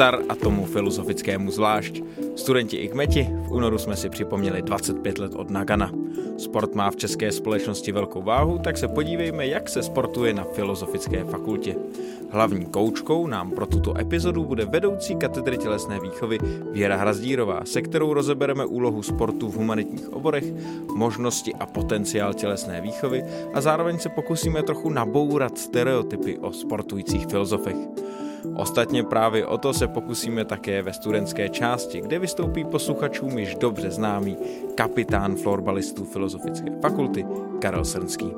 Sportu zdar a tomu filozofickému zvlášť. Studenti i kmeti, v únoru jsme si připomněli 25 let od Nagana. Sport má v české společnosti velkou váhu, tak se podívejme, jak se sportuje na Filozofické fakultě. Hlavní koučkou nám pro tuto epizodu bude vedoucí katedry tělesné výchovy Věra Hrazdírová, se kterou rozebereme úlohu sportu v humanitních oborech, možnosti a potenciál tělesné výchovy a zároveň se pokusíme trochu nabourat stereotypy o sportujících filozofech. Ostatně právě o to se pokusíme také ve studentské části, kde vystoupí posluchačům již dobře známý kapitán florbalistů Filozofické fakulty Karel Srnský.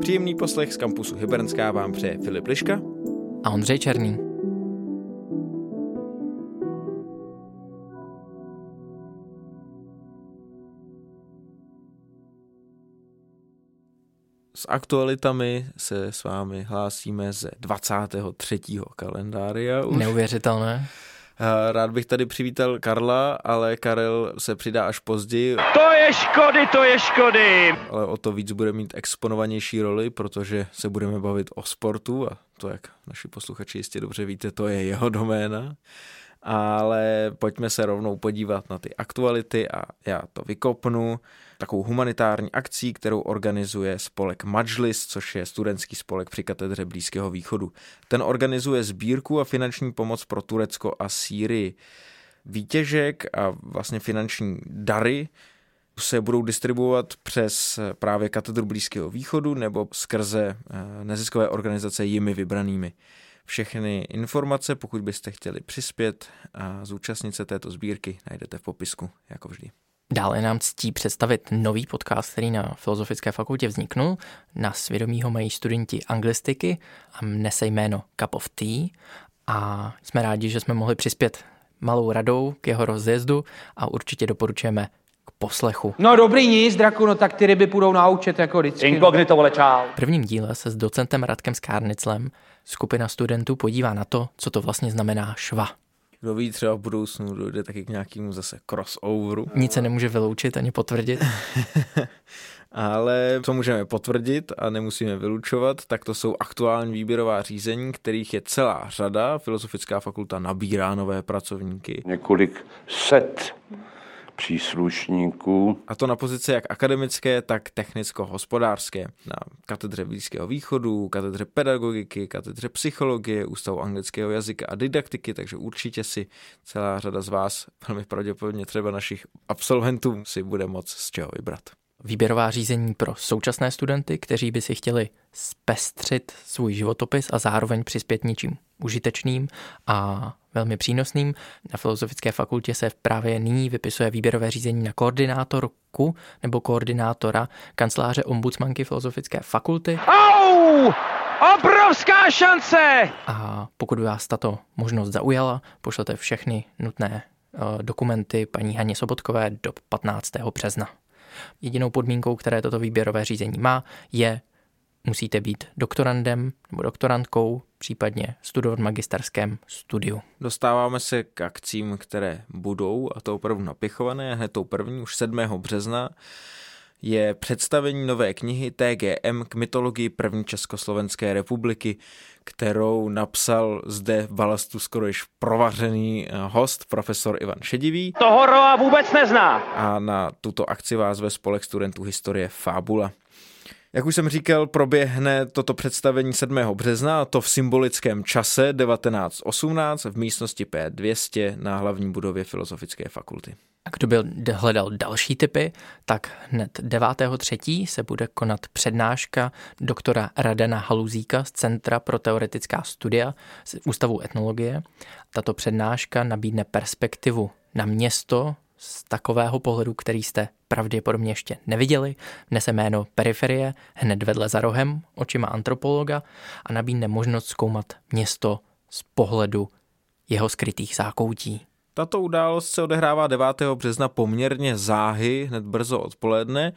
Příjemný poslech z kampusu Hybernská vám přeje Filip Liška a Ondřej Černý. S aktualitami se s vámi hlásíme ze 23. kalendária. Už. Neuvěřitelné. Eh, rád bych tady přivítal Karla, ale Karel se přidá až později. To je škody, to je škody! Ale o to víc bude mít exponovanější roli, protože se budeme bavit o sportu a to, jak naši posluchači jistě dobře víte, to je jeho doména ale pojďme se rovnou podívat na ty aktuality a já to vykopnu takovou humanitární akcí, kterou organizuje spolek Majlis, což je studentský spolek při katedře Blízkého východu. Ten organizuje sbírku a finanční pomoc pro Turecko a Sýrii. Výtěžek a vlastně finanční dary se budou distribuovat přes právě katedru Blízkého východu nebo skrze eh, neziskové organizace jimi vybranými. Všechny informace, pokud byste chtěli přispět a zúčastnit se této sbírky, najdete v popisku, jako vždy. Dále nám ctí představit nový podcast, který na Filozofické fakultě vzniknul. Na svědomí ho mají studenti anglistiky a nese jméno Cup of Tea a jsme rádi, že jsme mohli přispět malou radou k jeho rozjezdu a určitě doporučujeme k poslechu. No dobrý nic, Draku, no tak ty ryby půjdou naučet jako vždycky. Inkognito, vole, čau. V prvním díle se s docentem Radkem Skárniclem skupina studentů podívá na to, co to vlastně znamená šva. Kdo ví, třeba v budoucnu dojde taky k nějakému zase crossoveru. Nic se nemůže vyloučit ani potvrdit. Ale co můžeme potvrdit a nemusíme vylučovat, tak to jsou aktuální výběrová řízení, kterých je celá řada. Filozofická fakulta nabírá nové pracovníky. Několik set příslušníků. A to na pozice jak akademické, tak technicko-hospodářské. Na katedře Blízkého východu, katedře pedagogiky, katedře psychologie, ústavu anglického jazyka a didaktiky, takže určitě si celá řada z vás, velmi pravděpodobně třeba našich absolventů, si bude moc z čeho vybrat výběrová řízení pro současné studenty, kteří by si chtěli zpestřit svůj životopis a zároveň přispět něčím užitečným a velmi přínosným. Na Filozofické fakultě se právě nyní vypisuje výběrové řízení na koordinátorku nebo koordinátora kanceláře ombudsmanky Filozofické fakulty. Au! Obrovská šance! A pokud by vás tato možnost zaujala, pošlete všechny nutné eh, dokumenty paní Haně Sobotkové do 15. března. Jedinou podmínkou, které toto výběrové řízení má, je musíte být doktorandem nebo doktorantkou, případně studovat v magisterském studiu. Dostáváme se k akcím, které budou, a to opravdu napichované, hned tou první, už 7. března, je představení nové knihy TGM k mytologii první Československé republiky, kterou napsal zde v balastu skoro již provařený eh, host, profesor Ivan Šedivý. Toho Roa vůbec nezná. A na tuto akci vás ve spolek studentů historie Fábula. Jak už jsem říkal, proběhne toto představení 7. března, to v symbolickém čase 1918 v místnosti P200 na hlavní budově Filozofické fakulty. A kdo byl hledal další typy, tak hned 9.3. se bude konat přednáška doktora Radena Haluzíka z Centra pro teoretická studia z Ústavu etnologie. Tato přednáška nabídne perspektivu na město z takového pohledu, který jste pravděpodobně ještě neviděli. Nese jméno Periferie, hned vedle za rohem, očima antropologa a nabídne možnost zkoumat město z pohledu jeho skrytých zákoutí. Tato událost se odehrává 9. března poměrně záhy, hned brzo odpoledne.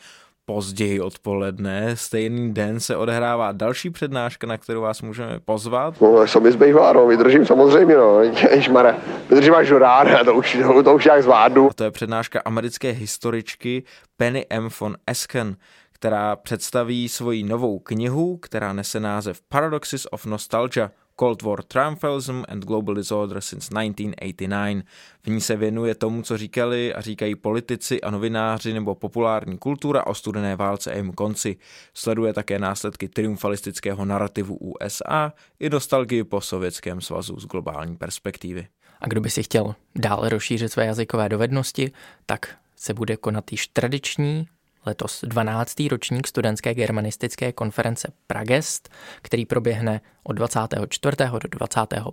Později odpoledne, stejný den se odehrává další přednáška, na kterou vás můžeme pozvat. No, co mi zbývá, no, vydržím samozřejmě, no, ježmare, vydržím až do rána, to už, to, to už jak zvládnu. To je přednáška americké historičky Penny M. von Esken, která představí svoji novou knihu, která nese název Paradoxes of Nostalgia, Cold War Triumphalism and Global Disorder since 1989. V ní se věnuje tomu, co říkali a říkají politici a novináři nebo populární kultura o studené válce a jejím konci. Sleduje také následky triumfalistického narrativu USA i nostalgii po Sovětském svazu z globální perspektivy. A kdo by si chtěl dále rozšířit své jazykové dovednosti, tak se bude konat již tradiční letos 12. ročník studentské germanistické konference Pragest, který proběhne od 24. do 25.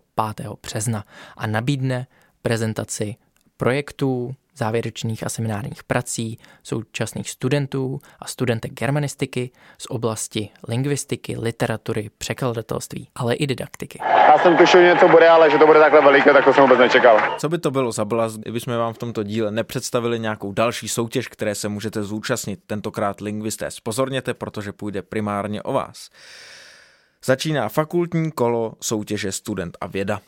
března a nabídne prezentaci projektů, závěrečných a seminárních prací současných studentů a studentek germanistiky z oblasti lingvistiky, literatury, překladatelství, ale i didaktiky. Já jsem tušil, že něco bude, ale že to bude takhle veliké, tak to jsem vůbec nečekal. Co by to bylo za blast, kdybychom vám v tomto díle nepředstavili nějakou další soutěž, které se můžete zúčastnit, tentokrát lingvisté. Spozorněte, protože půjde primárně o vás. Začíná fakultní kolo soutěže Student a věda.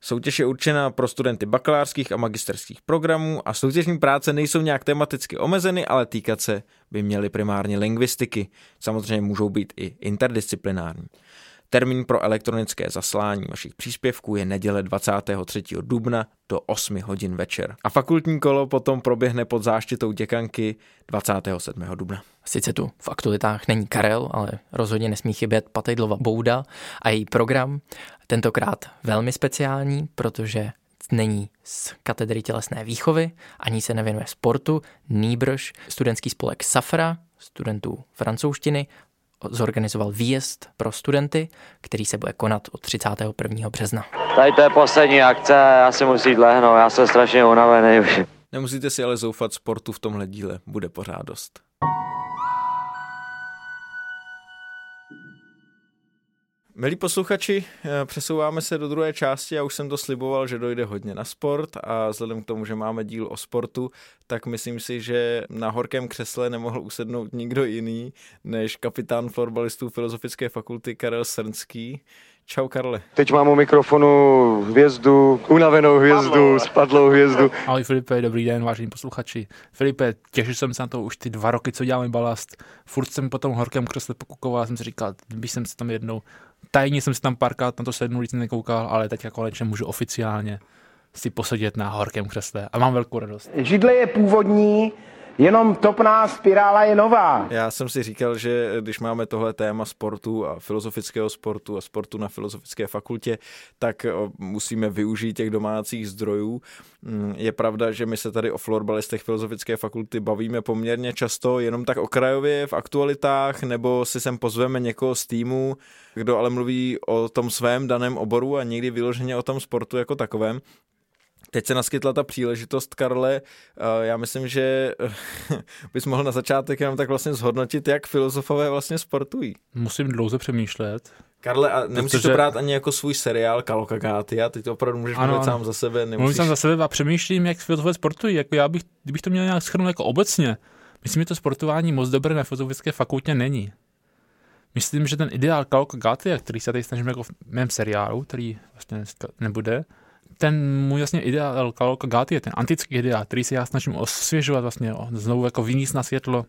Soutěž je určena pro studenty bakalářských a magisterských programů a soutěžní práce nejsou nějak tematicky omezeny, ale týkat se by měly primárně lingvistiky. Samozřejmě můžou být i interdisciplinární. Termín pro elektronické zaslání vašich příspěvků je neděle 23. dubna do 8 hodin večer. A fakultní kolo potom proběhne pod záštitou děkanky 27. dubna. Sice tu v aktualitách není Karel, ale rozhodně nesmí chybět Patejdlova Bouda a její program. Tentokrát velmi speciální, protože není z katedry tělesné výchovy, ani se nevěnuje sportu, nýbrž studentský spolek Safra, studentů francouzštiny, zorganizoval výjezd pro studenty, který se bude konat od 31. března. Tady to je poslední akce, já si musím jít lehnout, já jsem strašně unavený už. Nemusíte si ale zoufat, sportu v tomhle díle bude pořád dost. Milí posluchači, eh, přesouváme se do druhé části. Já už jsem to sliboval, že dojde hodně na sport a vzhledem k tomu, že máme díl o sportu, tak myslím si, že na horkém křesle nemohl usednout nikdo jiný než kapitán florbalistů Filozofické fakulty Karel Srnský. Čau Karle. Teď mám u mikrofonu hvězdu, unavenou hvězdu, spadlou hvězdu. Ahoj Filipe, dobrý den, vážení posluchači. Filipe, těšil jsem se na to už ty dva roky, co děláme balast. Furt jsem po tom horkém křesle pokukoval, jsem si říkal, bych jsem se tam jednou, tajně jsem si tam párkrát na to sednul, nic nekoukal, ale teď konečně můžu oficiálně si posedět na horkém křesle a mám velkou radost. Židle je původní, Jenom topná spirála je nová. Já jsem si říkal, že když máme tohle téma sportu a filozofického sportu a sportu na filozofické fakultě, tak musíme využít těch domácích zdrojů. Mm, je pravda, že my se tady o florbalistech filozofické fakulty bavíme poměrně často, jenom tak okrajově v aktualitách, nebo si sem pozveme někoho z týmu, kdo ale mluví o tom svém daném oboru a někdy vyloženě o tom sportu jako takovém. Teď se naskytla ta příležitost, Karle. Já myslím, že bys mohl na začátek jenom tak vlastně zhodnotit, jak filozofové vlastně sportují. Musím dlouze přemýšlet. Karle, a nemusíš Protože... to brát ani jako svůj seriál Kalokagáty, ty to opravdu můžeš ano, mluvit sám za sebe. Nemusíš... Mluvím sám za sebe a přemýšlím, jak filozofové sportují. Jako já bych, kdybych to měl nějak schrnout jako obecně, myslím, že to sportování moc dobré na filozofické fakultě není. Myslím, že ten ideál Kalokagáty, který se tady snažím jako v mém seriálu, který vlastně nebude, ten můj vlastně ideál Kalka je ten antický ideál, který se já snažím osvěžovat vlastně, znovu jako vyníst na světlo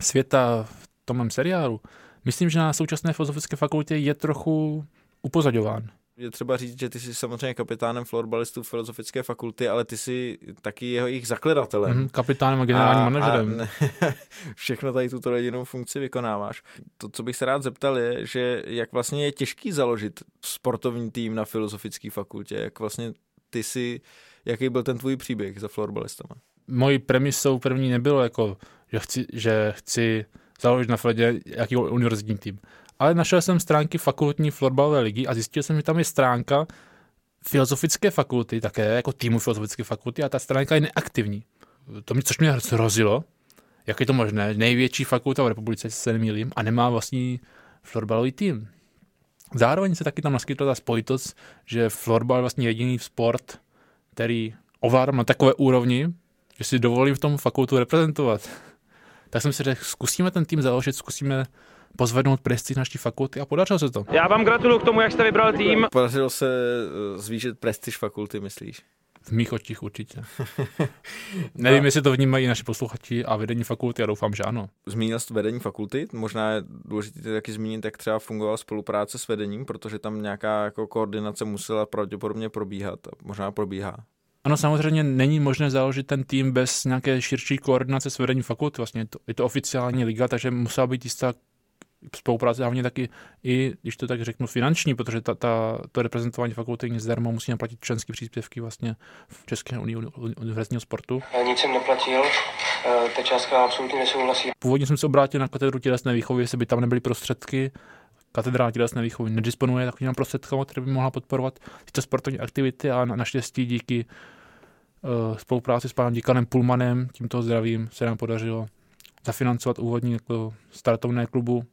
světa v tom seriálu. Myslím, že na současné filozofické fakultě je trochu upozadován. Je třeba říct, že ty jsi samozřejmě kapitánem florbalistů Filozofické fakulty, ale ty jsi taky jeho jejich zakladatelem. Mm, kapitánem a generálním manažerem. A všechno tady tuto jedinou funkci vykonáváš. To, co bych se rád zeptal, je, že jak vlastně je těžký založit sportovní tým na Filozofické fakultě, jak vlastně ty si, jaký byl ten tvůj příběh za florbalistama? Mojí premisou první nebylo jako, že chci, že chci založit na Fledě jaký univerzitní tým ale našel jsem stránky fakultní florbalové ligy a zjistil jsem, že tam je stránka filozofické fakulty, také jako týmu filozofické fakulty a ta stránka je neaktivní. To mě, což mě hrozilo, jak je to možné, největší fakulta v republice, se nemýlím, a nemá vlastní florbalový tým. Zároveň se taky tam naskytla ta spojitost, že florbal je vlastně jediný sport, který ovládám na takové úrovni, že si dovolím v tom fakultu reprezentovat. Tak jsem si řekl, zkusíme ten tým založit, zkusíme pozvednout prestiž naší fakulty a podařilo se to. Já vám gratuluju k tomu, jak jste vybral tým. Podařilo se eh, zvýšit prestiž fakulty, myslíš? V mých očích určitě. Nevím, jestli to vnímají naši posluchači a vedení fakulty, a doufám, že ano. Zmínil jsi vedení fakulty, možná je důležité taky zmínit, jak třeba fungovala spolupráce s vedením, protože tam nějaká jako koordinace musela pravděpodobně probíhat a možná probíhá. Ano, samozřejmě není možné založit ten tým bez nějaké širší koordinace s vedením fakulty. Vlastně je to, je to oficiální liga, takže musela být jistá spolupráce hlavně taky i, když to tak řeknu, finanční, protože ta, ta, to reprezentování fakulty nic zdarma musí naplatit členské příspěvky vlastně v České unii univerzitního sportu. Nic jsem neplatil, eh, ta částka absolutně nesouhlasí. Původně jsem se obrátil na katedru tělesné výchovy, jestli by tam nebyly prostředky. Katedra tělesné výchovy nedisponuje takovým prostředkama, které by mohla podporovat tyto sportovní aktivity a na, naštěstí díky uh, spolupráci s panem děkanem Pulmanem, tímto zdravím, se nám podařilo zafinancovat úvodní jako startovné klubu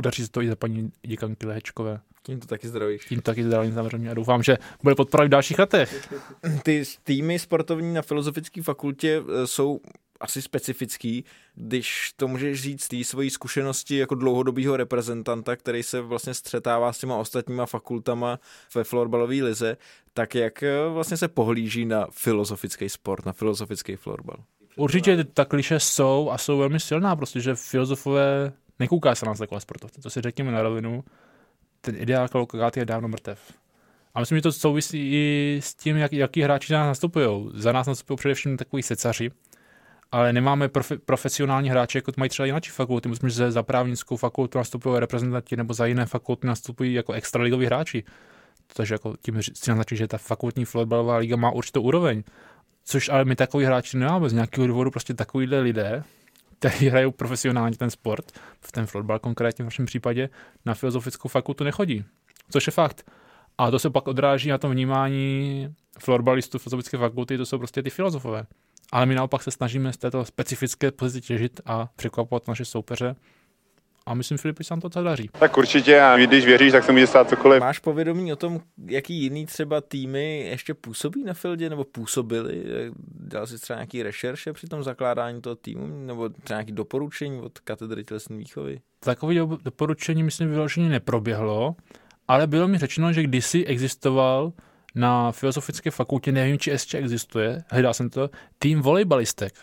Daří se to i za paní děkanky Lehečkové. Tím to taky zdravíš. Tím to taky zdravím samozřejmě a doufám, že bude podporovat v dalších letech. Ty týmy sportovní na Filozofické fakultě e, jsou asi specifický, když to můžeš říct té svojí zkušenosti jako dlouhodobého reprezentanta, který se vlastně střetává s těma ostatníma fakultama ve florbalové lize, tak jak e, vlastně se pohlíží na filozofický sport, na filozofický florbal? Určitě ta kliše jsou a jsou velmi silná, prostě, že filozofové nekouká se na nás jako sportovce, to si řekněme na rovinu, ten ideál kolokáty je dávno mrtev. A myslím, že to souvisí i s tím, jak, jaký hráči nás nastupují. Za nás nastupují především takový secaři, ale nemáme profe, profesionální hráče, jako mají třeba jinak fakulty. Myslím, že za právnickou fakultu nastupují reprezentanti nebo za jiné fakulty nastupují jako extraligoví hráči. Takže jako tím si naznačí, že ta fakultní flotbalová liga má určitou úroveň. Což ale my takový hráči nemáme. Z nějakého důvodu prostě takovýhle lidé kteří hrajou profesionálně ten sport, v ten fotbal konkrétně v našem případě, na filozofickou fakultu nechodí. Což je fakt. A to se pak odráží na tom vnímání florbalistů filozofické fakulty, to jsou prostě ty filozofové. Ale my naopak se snažíme z této specifické pozice těžit a překvapovat naše soupeře a myslím, Filip, že se nám to docela daří. Tak určitě a když věříš, tak se může stát cokoliv. Máš povědomí o tom, jaký jiný třeba týmy ještě působí na Fieldě nebo působili? Dal jsi třeba nějaký rešerše při tom zakládání toho týmu nebo třeba nějaký doporučení od katedry tělesné výchovy? Takové doporučení myslím vyloženě neproběhlo, ale bylo mi řečeno, že kdysi existoval na Filozofické fakultě, nevím, či ještě existuje, hledal jsem to, tým volejbalistek.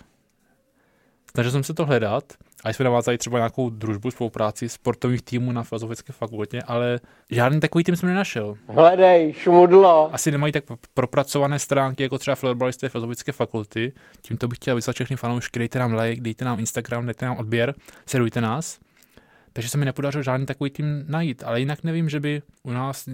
Snažil jsem se to hledat a jsme navázali třeba nějakou družbu, spolupráci sportovních týmů na Filozofické fakultě, ale žádný takový tým jsem nenašel. Hledej, šmudlo. Asi nemají tak propracované stránky jako třeba florbalisté Filozofické fakulty. Tímto bych chtěl vyslat všechny fanoušky, dejte nám like, dejte nám Instagram, dejte nám odběr, sledujte nás. Takže se mi nepodařilo žádný takový tým najít, ale jinak nevím, že by u nás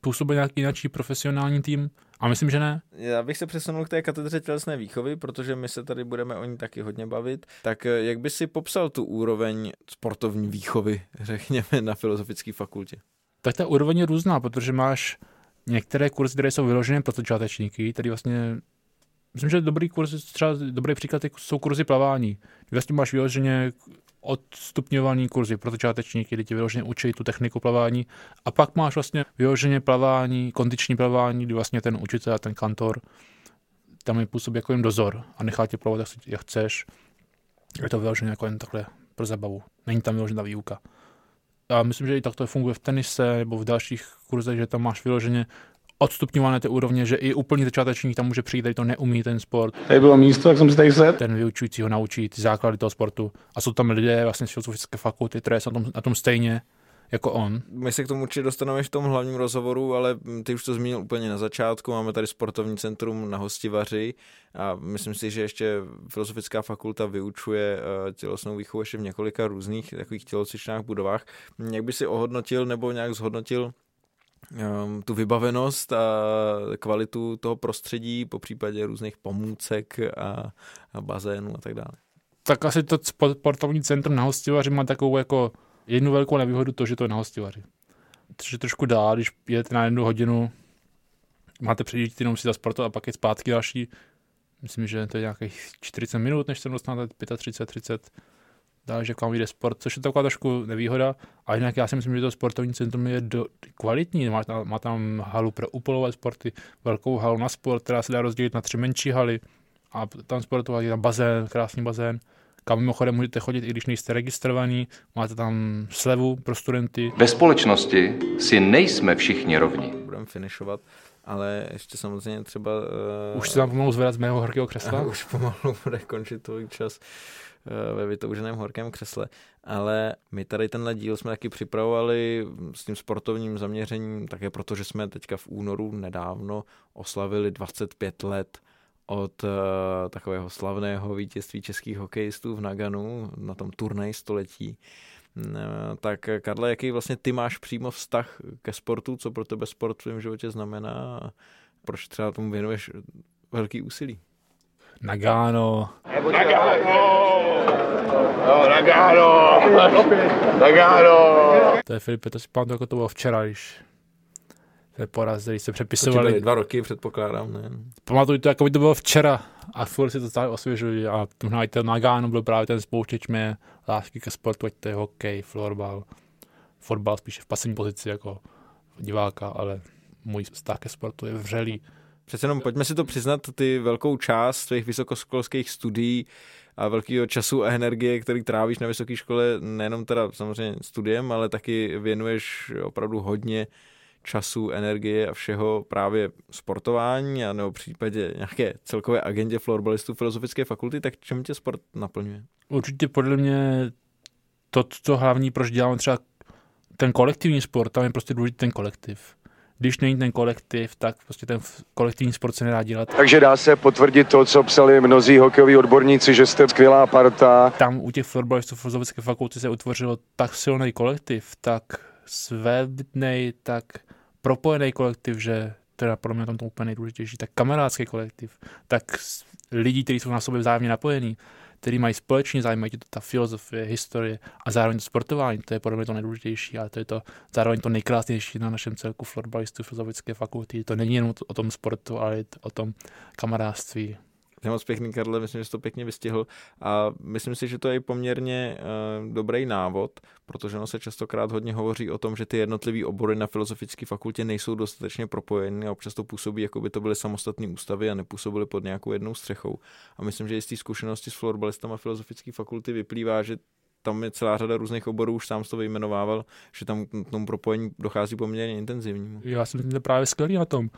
působil nějaký jiný profesionální tým. A myslím, že ne. Já bych se přesunul k té katedře tělesné výchovy, protože my se tady budeme o ní taky hodně bavit. Tak eh, jak by si popsal tu úroveň sportovní výchovy, řekněme, na filozofické fakultě? Tak ta úroveň je různá, protože máš některé kurzy, které jsou vyložené pro začátečníky, tedy vlastně Myslím, že dobrý kurz, třeba dobrý příklad jsou kurzy plavání. Vlastně máš vyloženě odstupňovaný kurzy pro začátečníky, kdy ti vyloženě učí tu techniku plavání a pak máš vlastně vyloženě plavání, kondiční plavání, kdy vlastně ten učitel a ten kantor tam je působí jako jen dozor a nechá tě plavat, jak chceš. Je to vyloženě jako jen takhle pro zabavu. Není tam vyložená výuka. A myslím, že i tak to funguje v tenise nebo v dalších kurzech, že tam máš vyloženě odstupňované té úrovně, že i úplný začátečník tam může přijít, tady to neumí ten sport. Tady bylo místo, jak jsem si tady sedl. Ten vyučující ho naučí ty základy toho sportu. A jsou tam lidé vlastně z filozofické fakulty, které jsou na tom, na tom stejně jako on. My se k tomu určitě dostaneme v tom hlavním rozhovoru, ale ty už to zmínil úplně na začátku. Máme tady sportovní centrum na Hostivaři a myslím si, že ještě Filozofická fakulta vyučuje eh, tělesnou výchovu ještě v několika různých takových tělocvičných budovách. Jak by si ohodnotil nebo nějak zhodnotil tu vybavenost a kvalitu toho prostředí, po případě různých pomůcek a, a bazénů a tak dále. Tak asi to sportovní centrum na Hostivaři má takovou jako jednu velkou nevýhodu to, že to je na Hostivaři. Což je trošku dá, když jedete na jednu hodinu, máte předjíždět jenom si za sportu a pak je zpátky další. Myslím, že to je nějakých 40 minut, než se dostanete 35, 30 dál, že k vám vyjde sport, což je taková trošku nevýhoda. A jinak já si myslím, že to sportovní centrum je do, kvalitní. Má, tam, má tam halu pro upolové sporty, velkou halu na sport, která se dá rozdělit na tři menší haly a tam sportovat je tam bazén, krásný bazén kam mimochodem můžete chodit, i když nejste registrovaní, máte tam slevu pro studenty. Ve společnosti si nejsme všichni rovni. Budeme finišovat ale ještě samozřejmě třeba... Uh, už se tam pomalu zvedat z mého horkého křesla? už pomalu bude končit tvůj čas uh, ve vytouženém horkém křesle. Ale my tady tenhle díl jsme taky připravovali s tím sportovním zaměřením, také proto, že jsme teďka v únoru nedávno oslavili 25 let od uh, takového slavného vítězství českých hokejistů v Naganu na tom turnaj století. Uh, tak Karle, jaký vlastně ty máš přímo vztah ke sportu, co pro tebe sport v tvém životě znamená a proč třeba tomu věnuješ velký úsilí? Nagano. Nagano! No, Nagano! Nagano! To je Filipe, to si pamatuju, jako to bylo včera, když je poraz, který se přepisovali. To dva roky, předpokládám, ne? Pamatuju to, jako by to bylo včera a furt si to stále osvěžuji a možná i ten Nagano byl právě ten spouštěč mé lásky ke sportu, ať to je hokej, florbal, fotbal spíše v pasivní pozici jako diváka, ale můj vztah ke sportu je vřelý. Přece jenom pojďme si to přiznat, ty velkou část svých vysokoškolských studií a velkého času a energie, který trávíš na vysoké škole, nejenom teda samozřejmě studiem, ale taky věnuješ opravdu hodně času, energie a všeho právě sportování a nebo případě nějaké celkové agendě florbalistů Filozofické fakulty, tak čem tě sport naplňuje? Určitě podle mě to, to hlavní, proč dělám třeba ten kolektivní sport, tam je prostě důležitý ten kolektiv když není ten kolektiv, tak prostě ten kolektivní sport se nedá dělat. Takže dá se potvrdit to, co psali mnozí hokejoví odborníci, že jste skvělá parta. Tam u těch florbalistů filozofické fakulty se utvořilo tak silný kolektiv, tak svébytný, tak propojený kolektiv, že teda pro mě tam to úplně nejdůležitější, tak kamarádský kolektiv, tak lidi, kteří jsou na sobě vzájemně napojení, který mají společně zájem, to ta filozofie, historie a zároveň to sportování, to je podle mě to nejdůležitější a to je to zároveň to nejkrásnější na našem celku florbalistů filozofické fakulty. To není jenom o tom sportu, ale o tom kamarádství, je moc pěkný, Karle, myslím, že jsi to pěkně vystihl a myslím si, že to je poměrně uh, dobrý návod, protože ono se častokrát hodně hovoří o tom, že ty jednotlivé obory na filozofické fakultě nejsou dostatečně propojeny a občas to působí, jako by to byly samostatné ústavy a nepůsobily pod nějakou jednou střechou. A myslím, že z té zkušenosti s florbalistama filozofické fakulty vyplývá, že tam je celá řada různých oborů, už sám to vyjmenovával, že tam k tomu propojení dochází poměrně intenzivní. Já jsem právě skvělý na tom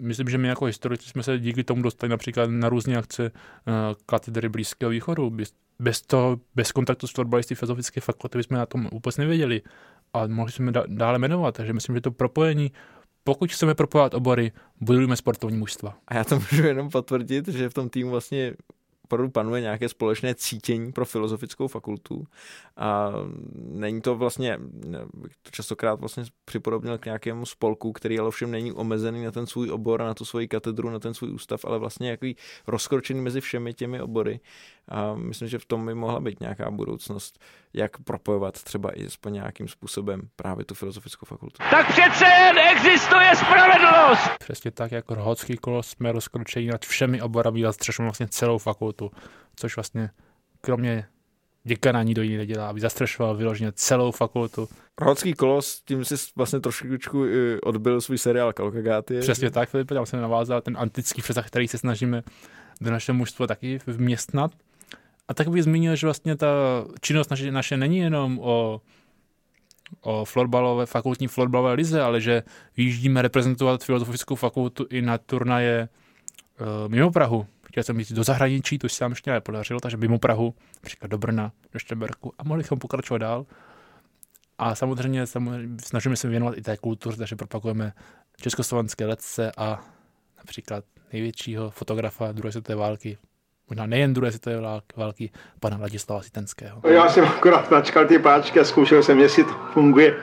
myslím, že my jako historici jsme se díky tomu dostali například na různé akce uh, katedry Blízkého východu. Bez, toho, bez kontaktu s florbalisty filozofické fakulty bychom na tom vůbec nevěděli. A mohli jsme dále jmenovat, takže myslím, že to propojení pokud chceme propojovat obory, budujeme sportovní mužstva. A já to můžu jenom potvrdit, že v tom týmu vlastně opravdu panuje nějaké společné cítění pro filozofickou fakultu. A není to vlastně, to častokrát vlastně připodobnil k nějakému spolku, který ale ovšem není omezený na ten svůj obor, na tu svoji katedru, na ten svůj ústav, ale vlastně jaký rozkročený mezi všemi těmi obory. A myslím, že v tom by mohla být nějaká budoucnost, jak propojovat třeba i aspoň nějakým způsobem právě tu filozofickou fakultu. Tak přece jen existuje spravedlnost! Přesně tak, jako rohodský kolos jsme rozkročení nad všemi oborami a zastřešujeme vlastně celou fakultu, což vlastně kromě děkana ní do ní nedělá, aby zastřešoval vyloženě celou fakultu. Rohodský kolos, tím si vlastně trošičku odbil svůj seriál Kalkagáty. Přesně tak, Filip, tam se navázal ten antický přesah, který se snažíme do našeho mužstva taky vměstnat. A tak bych zmínil, že vlastně ta činnost naše, naše není jenom o, o florbalové, fakultní florbalové lize, ale že vyjíždíme reprezentovat filozofickou fakultu i na turnaje uh, mimo Prahu. Chtěl jsem jít do zahraničí, to se nám ještě nepodařilo, takže mimo Prahu, například do Brna, do Štěberku a mohli bychom pokračovat dál. A samozřejmě, samozřejmě snažíme se věnovat i té kultuře, takže propagujeme československé letce a například největšího fotografa druhé světové války, možná nejen druhé světové války, pana Ladislava Sitenského. Já jsem akorát načkal ty páčky a zkoušel jsem, jestli to funguje.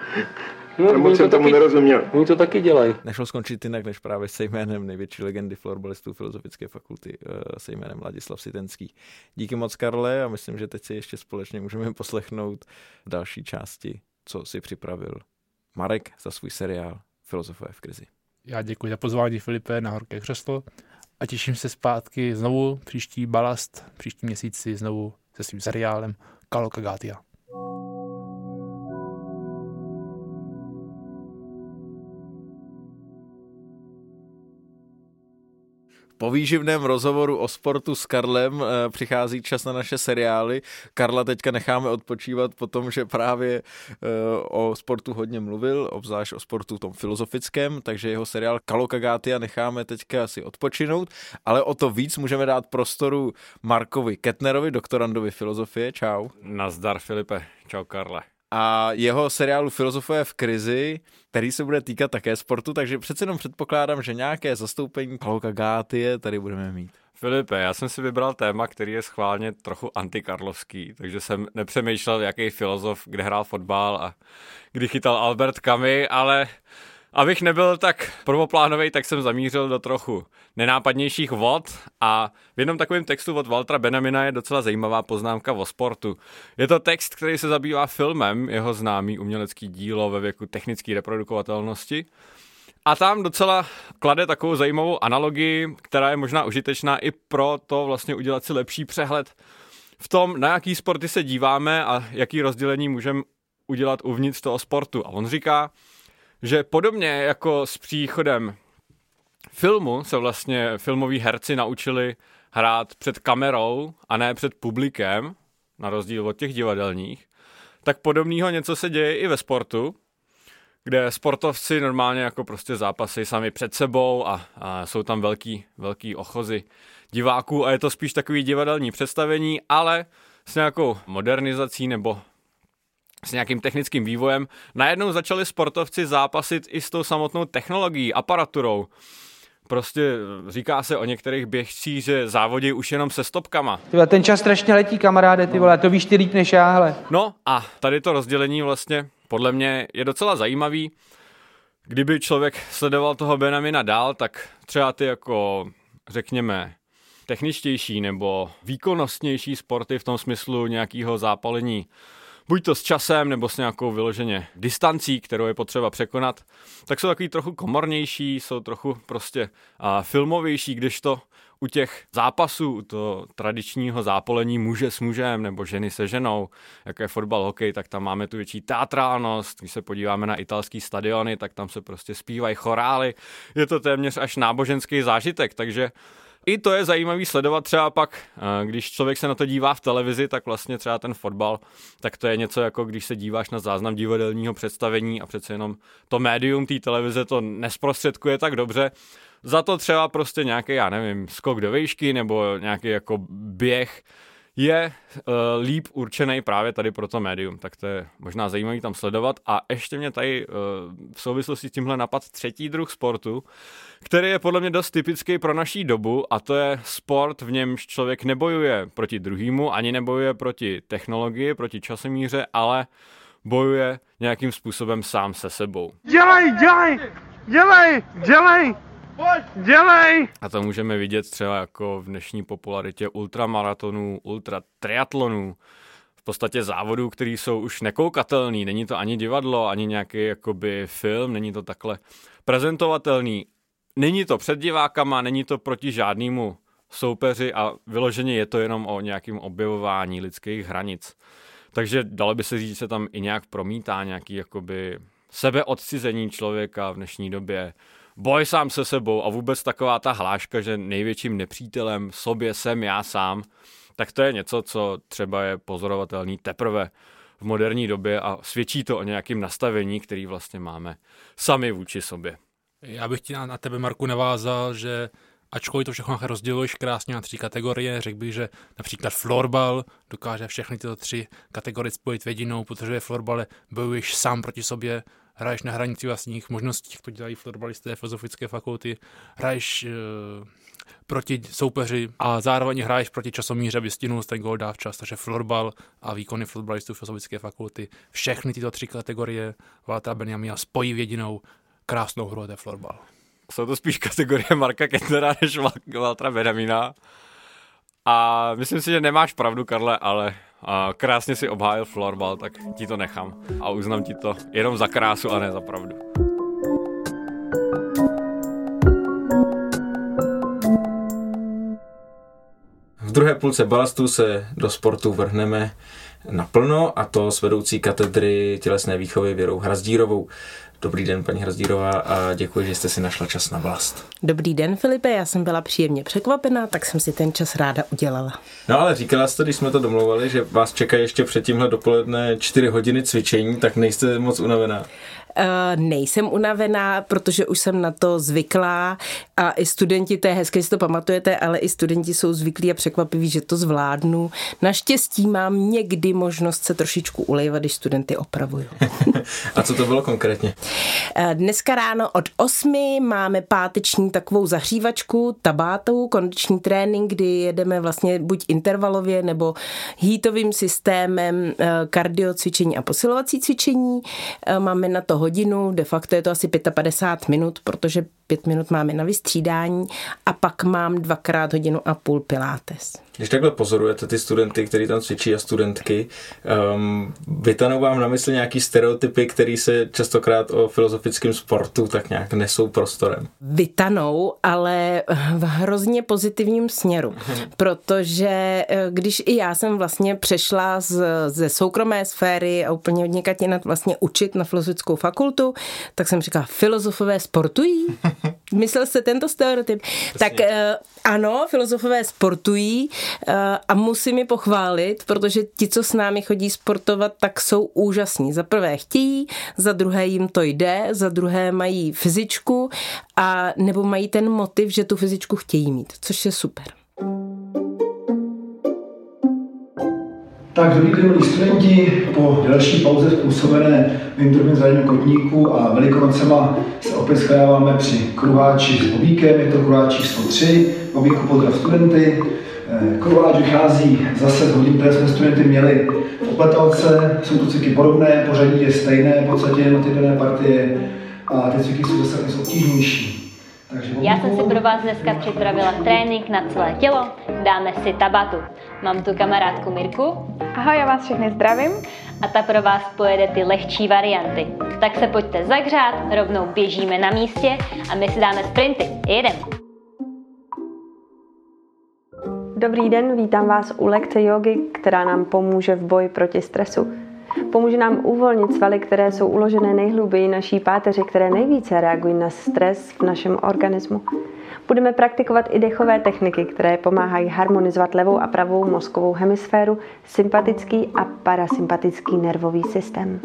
No, moc jsem tomu taky, nerozuměl. Oni to taky dělají. Nešlo skončit jinak, než právě se jménem největší legendy florbalistů Filozofické fakulty, eh, se jménem Ladislav Sitenský. Díky moc, Karle, a myslím, že teď si ještě společně můžeme poslechnout v další části, co si připravil Marek za svůj seriál Filozofové v krizi. Já děkuji za pozvání Filipe na Horké křeslo a těším se zpátky znovu příští balast, příští měsíci znovu se svým seriálem Kalo Kagatia. Po výživném rozhovoru o sportu s Karlem eh, přichází čas na naše seriály. Karla teďka necháme odpočívat po tom, že právě eh, o sportu hodně mluvil, obzvlášť o sportu tom filozofickém, takže jeho seriál Kalokagátia necháme teďka asi odpočinout, ale o to víc můžeme dát prostoru Markovi Ketnerovi, doktorandovi filozofie. Čau. Nazdar Filipe, čau Karle a jeho seriálu Filozofové v krizi, který se bude týkat také sportu, takže přece jenom předpokládám, že nějaké zastoupení Paluka Gátie tady budeme mít. Filipe, já jsem si vybral téma, který je schválně trochu antikarlovský, takže jsem nepřemýšlel, jaký filozof, kde hrál fotbal a kdy chytal Albert Kamy, ale Abych nebyl tak prvoplánový, tak jsem zamířil do trochu nenápadnějších vod a v jednom takovém textu od Waltra Benamina je docela zajímavá poznámka o sportu. Je to text, který se zabývá filmem, jeho známý umělecký dílo ve věku technické reprodukovatelnosti. A tam docela klade takovou zajímavou analogii, která je možná užitečná i pro to vlastně udělat si lepší přehled v tom, na jaký sporty se díváme a jaký rozdělení můžeme udělat uvnitř toho sportu. A on říká, že podobně jako s příchodem filmu se vlastně filmoví herci naučili hrát před kamerou a ne před publikem, na rozdíl od těch divadelních, tak podobného něco se děje i ve sportu, kde sportovci normálně jako prostě zápasy sami před sebou a, a jsou tam velký, velký ochozy diváků a je to spíš takový divadelní představení, ale s nějakou modernizací nebo s nějakým technickým vývojem, najednou začali sportovci zápasit i s tou samotnou technologií, aparaturou. Prostě říká se o některých běžcích, že závodí už jenom se stopkama. Tyhle, ten čas strašně letí, kamaráde, ty vole, to víš ty líp než já, hele. No a tady to rozdělení vlastně podle mě je docela zajímavý. Kdyby člověk sledoval toho Benamina dál, tak třeba ty jako, řekněme, techničtější nebo výkonnostnější sporty v tom smyslu nějakého zápalení buď to s časem nebo s nějakou vyloženě distancí, kterou je potřeba překonat, tak jsou takový trochu komornější, jsou trochu prostě a, filmovější, když to u těch zápasů, to tradičního zápolení muže s mužem nebo ženy se ženou, jako je fotbal, hokej, tak tam máme tu větší teatrálnost. Když se podíváme na italský stadiony, tak tam se prostě zpívají chorály. Je to téměř až náboženský zážitek, takže i to je zajímavý sledovat třeba pak, eh, když člověk se na to dívá v televizi, tak vlastně třeba ten fotbal, tak to je něco jako když se díváš na záznam divadelního představení a přece jenom to médium té televize to nesprostředkuje tak dobře. Za to třeba prostě nějaký, já nevím, skok do výšky nebo nějaký jako běh, je uh, líp určený právě tady pro to médium, tak to je možná zajímavý tam sledovat. A ještě mě tady uh, v souvislosti s tímhle napad třetí druh sportu, který je podle mě dost typický pro naší dobu a to je sport, v němž člověk nebojuje proti druhému, ani nebojuje proti technologii, proti časomíře, ale bojuje nějakým způsobem sám se sebou. Dělej, dělej, dělej, dělej, Pojď, dělej! A to můžeme vidět třeba jako v dnešní popularitě ultramaratonů, ultratriatlonů, v podstatě závodů, které jsou už nekoukatelný. Není to ani divadlo, ani nějaký jakoby film, není to takhle prezentovatelný. Není to před divákama, není to proti žádnému soupeři a vyloženě je to jenom o nějakém objevování lidských hranic. Takže dalo by se říct, že se tam i nějak promítá nějaký jakoby sebeodcizení člověka v dnešní době, boj sám se sebou a vůbec taková ta hláška, že největším nepřítelem sobě jsem já sám, tak to je něco, co třeba je pozorovatelný teprve v moderní době a svědčí to o nějakém nastavení, který vlastně máme sami vůči sobě. Já bych ti na tebe, Marku, navázal, že ačkoliv to všechno rozděluješ krásně na tři kategorie, řekl bych, že například florbal dokáže všechny tyto tři kategorie spojit v jedinou, protože florbale bojuješ sám proti sobě, hraješ na hranici vlastních možností, jak to dělají florbalisté filozofické fakulty, hraješ e, proti soupeři a zároveň hraješ proti časomíře, aby stihnul ten gol dá včas, takže florbal a výkony florbalistů filozofické fakulty, všechny tyto tři kategorie Waltera Benjamina spojí v jedinou krásnou hru, to je florbal. Jsou to spíš kategorie Marka Kettnera než Waltera Benjamina. A myslím si, že nemáš pravdu, Karle, ale a krásně si obhájil florbal, tak ti to nechám a uznám ti to jenom za krásu a ne za pravdu. V druhé půlce balastu se do sportu vrhneme naplno a to s vedoucí katedry tělesné výchovy Věrou Hrazdírovou. Dobrý den, paní Hrazdírová, a děkuji, že jste si našla čas na vlast. Dobrý den, Filipe, já jsem byla příjemně překvapená, tak jsem si ten čas ráda udělala. No ale říkala jste, když jsme to domlouvali, že vás čekají ještě před tímhle dopoledne 4 hodiny cvičení, tak nejste moc unavená. Uh, nejsem unavená, protože už jsem na to zvyklá a i studenti, to je hezké, si to pamatujete, ale i studenti jsou zvyklí a překvapiví, že to zvládnu. Naštěstí mám někdy možnost se trošičku ulejvat, když studenty opravuju. a co to bylo konkrétně? Uh, dneska ráno od 8 máme páteční takovou zahřívačku, tabátou, kondiční trénink, kdy jedeme vlastně buď intervalově nebo hýtovým systémem uh, kardio cvičení a posilovací cvičení. Máme na to hodinu, de facto je to asi 55 minut, protože pět minut máme na vystřídání a pak mám dvakrát hodinu a půl pilates. Když takhle pozorujete ty studenty, kteří tam cvičí a studentky, um, vytanou vám na mysli nějaký stereotypy, které se častokrát o filozofickém sportu tak nějak nesou prostorem? Vytanou, ale v hrozně pozitivním směru, protože eh, když i já jsem vlastně přešla z, ze soukromé sféry a úplně od někať vlastně učit na filozofickou fakultu, tak jsem říkala, filozofové sportují? Myslel jste tento stereotyp? Přesně. Tak uh, ano, filozofové sportují uh, a musím je pochválit, protože ti, co s námi chodí sportovat, tak jsou úžasní. Za prvé chtějí, za druhé jim to jde, za druhé mají fyzičku a nebo mají ten motiv, že tu fyzičku chtějí mít, což je super. Tak dobrý den, studenti. Po delší pauze způsobené druhým zraněním kotníku a velikonocema se opět shledáváme při kruháči s Bobíkem. Je to kruháč číslo 3. Bobíku pozdrav studenty. Eh, kruháč vychází zase z hodin, které jsme studenty měli v opletalce. Jsou to cviky podobné, pořadí je stejné, v podstatě jednotlivé partie a ty cviky jsou zase obtížnější. Já jsem si pro vás dneska připravila trénink na celé tělo, dáme si tabatu. Mám tu kamarádku Mirku. Ahoj, já vás všechny zdravím. A ta pro vás pojede ty lehčí varianty. Tak se pojďte zagřát, rovnou běžíme na místě a my si dáme sprinty. Jedem. Dobrý den, vítám vás u lekce jogy, která nám pomůže v boji proti stresu. Pomůže nám uvolnit svaly, které jsou uložené nejhlubiji naší páteři, které nejvíce reagují na stres v našem organismu. Budeme praktikovat i dechové techniky, které pomáhají harmonizovat levou a pravou mozkovou hemisféru, sympatický a parasympatický nervový systém.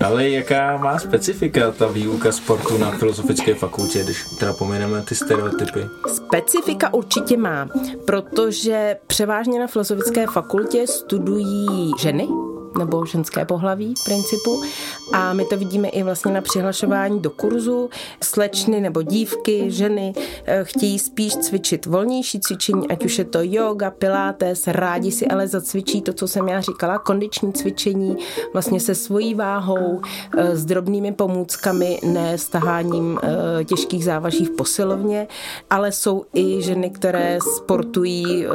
Ale jaká má specifika ta výuka sportu na Filozofické fakultě, když teda pomeneme ty stereotypy? Specifika určitě má, protože převážně na Filozofické fakultě studují ženy, nebo ženské pohlaví principu. A my to vidíme i vlastně na přihlašování do kurzu. Slečny nebo dívky, ženy eh, chtějí spíš cvičit volnější cvičení, ať už je to yoga, pilates, rádi si ale zacvičí to, co jsem já říkala, kondiční cvičení, vlastně se svojí váhou, eh, s drobnými pomůckami, ne staháním eh, těžkých závaží v posilovně, ale jsou i ženy, které sportují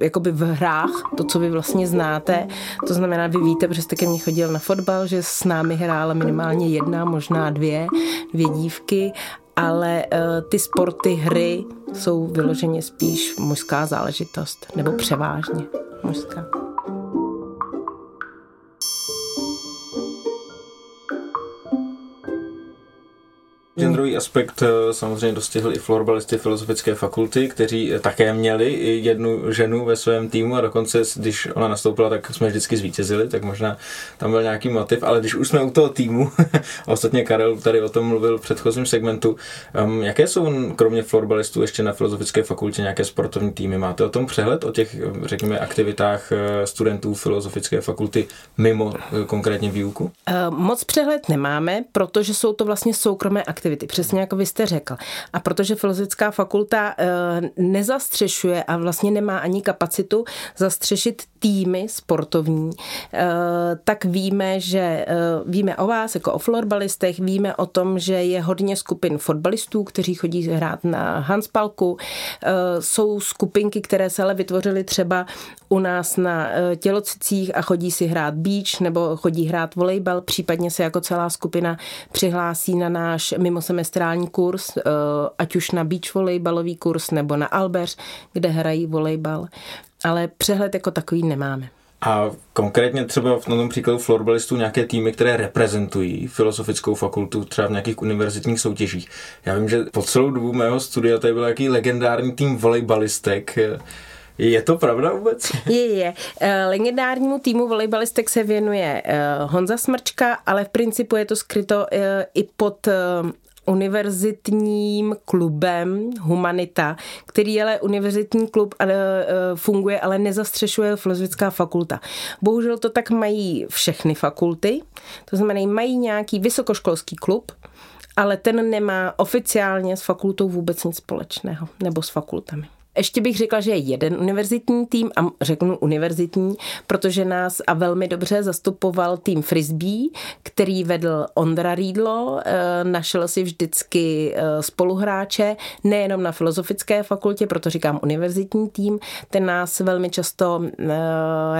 jakoby v hrách, to, co vy vlastně znáte, to znamená, vy víte, protože jste ke mně chodil na fotbal, že s námi hrála minimálně jedna, možná dvě, dvě dívky, ale uh, ty sporty, hry jsou vyloženě spíš mužská záležitost, nebo převážně mužská. Genderový aspekt eh, samozřejmě dostihl i florbalisty Filozofické fakulty, kteří eh, také měli jednu ženu ve svém týmu a dokonce, když ona nastoupila, tak jsme vždycky zvítězili, tak možná tam byl nějaký motiv, ale když už jsme u toho týmu, a ostatně Karel tady o tom mluvil v předchozím segmentu, um, jaké jsou kromě florbalistů ještě na Filozofické fakultě nějaké sportovní týmy? Máte o tom přehled, o těch, řekněme, aktivitách eh, studentů Filozofické fakulty mimo konkrétně výuku? Moc přehled nemáme, protože jsou to vlastně soukromé aktivity aktivity, přesně jako vy jste řekl. A protože Filozofická fakulta eh, nezastřešuje a vlastně nemá ani kapacitu zastřešit týmy sportovní, eh, tak víme, že eh, víme o vás jako o florbalistech, víme o tom, že je hodně skupin fotbalistů, kteří chodí hrát na Hanspalku. Jsou skupinky, které se ale vytvořily třeba u nás na tělocicích a chodí si hrát beach nebo chodí hrát volejbal, případně se jako celá skupina přihlásí na náš mimo semestrální kurz, eh, ať už na beach volejbalový kurz nebo na Albeř, kde hrají volejbal. Ale přehled jako takový nemáme. A konkrétně třeba v tom příkladu florbalistů nějaké týmy, které reprezentují filozofickou fakultu třeba v nějakých univerzitních soutěžích. Já vím, že po celou dobu mého studia tady byl jaký legendární tým volejbalistek, je to pravda vůbec? Je, je. Eh, legendárnímu týmu volejbalistek se věnuje eh, Honza Smrčka, ale v principu je to skryto i pod univerzitním klubem Humanita, který je ale univerzitní klub ale funguje, ale nezastřešuje filozofická fakulta. Bohužel to tak mají všechny fakulty, to znamená, mají nějaký vysokoškolský klub, ale ten nemá oficiálně s fakultou vůbec nic společného, nebo s fakultami. Ještě bych řekla, že je jeden univerzitní tým a řeknu univerzitní, protože nás a velmi dobře zastupoval tým Frisbee, který vedl Ondra Rídlo, eh, našel si vždycky eh, spoluhráče, nejenom na filozofické fakultě, proto říkám univerzitní tým, ten nás velmi často eh,